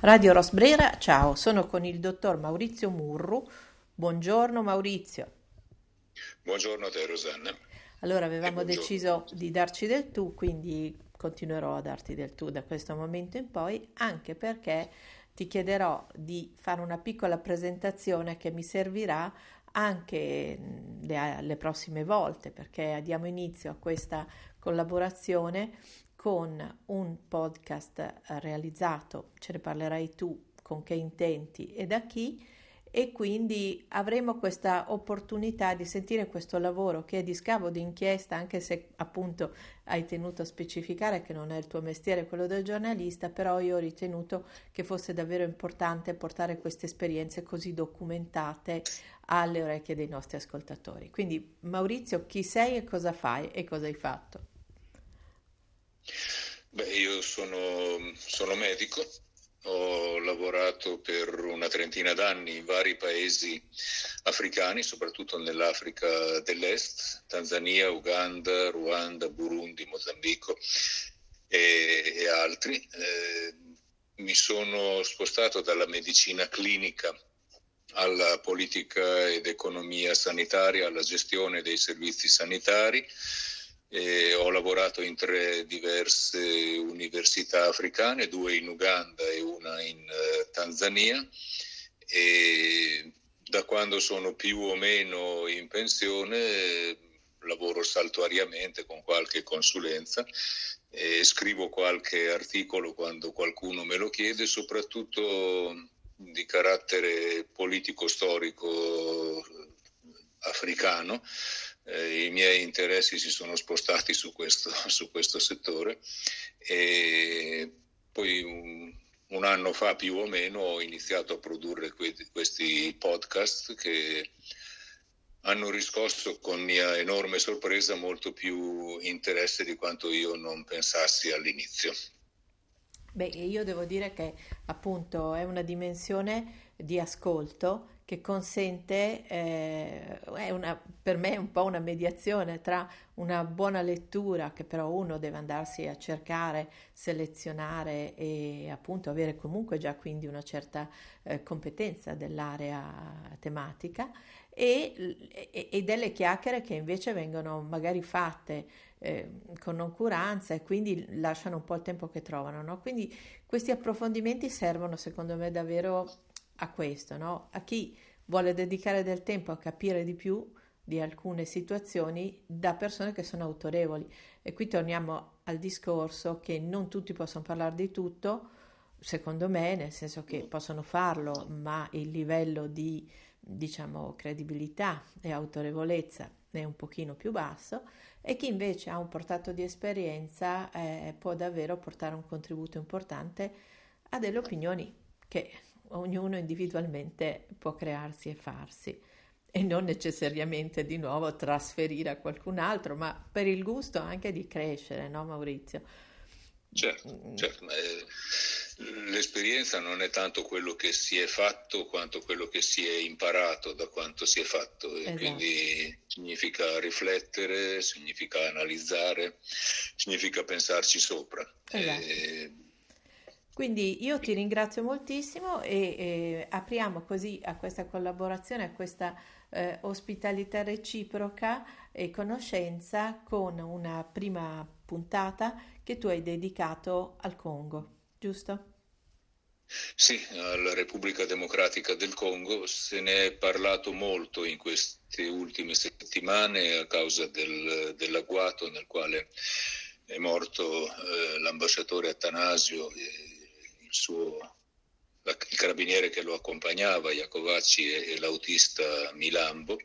Radio Rosbrera, ciao, sono con il dottor Maurizio Murru. Buongiorno Maurizio. Buongiorno a te Rosanna. Allora avevamo deciso di darci del tu, quindi continuerò a darti del tu da questo momento in poi, anche perché ti chiederò di fare una piccola presentazione che mi servirà anche le, le prossime volte, perché diamo inizio a questa collaborazione con un podcast eh, realizzato, ce ne parlerai tu, con che intenti e da chi, e quindi avremo questa opportunità di sentire questo lavoro che è di scavo di inchiesta, anche se appunto hai tenuto a specificare che non è il tuo mestiere quello del giornalista, però io ho ritenuto che fosse davvero importante portare queste esperienze così documentate alle orecchie dei nostri ascoltatori. Quindi Maurizio, chi sei e cosa fai e cosa hai fatto? Beh, io sono, sono medico, ho lavorato per una trentina d'anni in vari paesi africani, soprattutto nell'Africa dell'Est, Tanzania, Uganda, Ruanda, Burundi, Mozambico e, e altri. Eh, mi sono spostato dalla medicina clinica alla politica ed economia sanitaria, alla gestione dei servizi sanitari e ho lavorato in tre diverse università africane, due in Uganda e una in uh, Tanzania. E da quando sono più o meno in pensione lavoro saltuariamente con qualche consulenza e scrivo qualche articolo quando qualcuno me lo chiede, soprattutto di carattere politico-storico africano eh, i miei interessi si sono spostati su questo, su questo settore e poi un, un, anno fa più o meno ho iniziato a produrre que- questi podcast che hanno riscosso con mia enorme sorpresa molto più interesse di quanto io non pensassi all'inizio. Beh, io devo dire che appunto è una dimensione di ascolto che consente, eh, una, per me è un po' una mediazione tra una buona lettura che però uno deve andarsi a cercare, selezionare e appunto avere comunque già quindi una certa eh, competenza dell'area tematica e, e, e, delle chiacchiere che invece vengono magari fatte eh, con noncuranza e quindi lasciano un po' il tempo che trovano. No? Quindi questi approfondimenti servono secondo me davvero a questo, no? a chi vuole dedicare del tempo a capire di più di alcune situazioni da persone che sono autorevoli. E qui torniamo al discorso che non tutti possono parlare di tutto, secondo me, nel senso che possono farlo, ma il livello di diciamo credibilità e autorevolezza è un pochino più basso e chi invece ha un portato di esperienza eh, può davvero portare un contributo importante a delle opinioni che ognuno individualmente può crearsi e farsi e non necessariamente di nuovo trasferire a qualcun altro, ma per il gusto anche di crescere, no Maurizio? Certo, mm. certo ma, eh, l'esperienza non è tanto quello che si è fatto quanto quello che si è imparato da quanto si è fatto e esatto. quindi significa riflettere, significa analizzare, significa pensarci sopra. Esatto. E, quindi io ti ringrazio moltissimo e, e apriamo così a questa collaborazione, a questa eh, ospitalità reciproca e conoscenza con una prima puntata che tu hai dedicato al Congo, giusto? Sì, alla Repubblica Democratica del Congo se ne è parlato molto in queste ultime settimane a causa del, dell'agguato nel quale è morto eh, l'ambasciatore Atanasio. Eh, suo, il carabiniere che lo accompagnava, Iacovacci, e, e l'autista Milambo.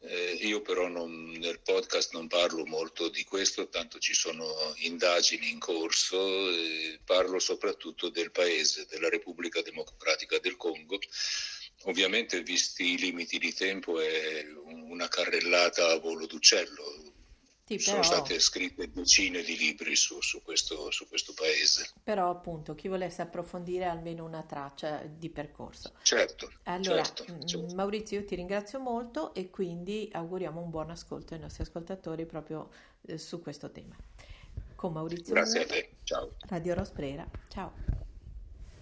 Eh, io però non, nel podcast non parlo molto di questo, tanto ci sono indagini in corso, eh, parlo soprattutto del paese, della Repubblica Democratica del Congo. Ovviamente, visti i limiti di tempo, è una carrellata a volo d'uccello, sì, Sono state scritte decine di libri su, su, questo, su, questo, paese. Però appunto chi volesse approfondire almeno una traccia di percorso. Certo. Allora, certo, mm, certo. Maurizio, io ti ringrazio molto e quindi auguriamo un buon ascolto ai nostri ascoltatori proprio eh, su questo tema. Con Maurizio Grazie Mura, a te, ciao. Radio Rosprera, ciao.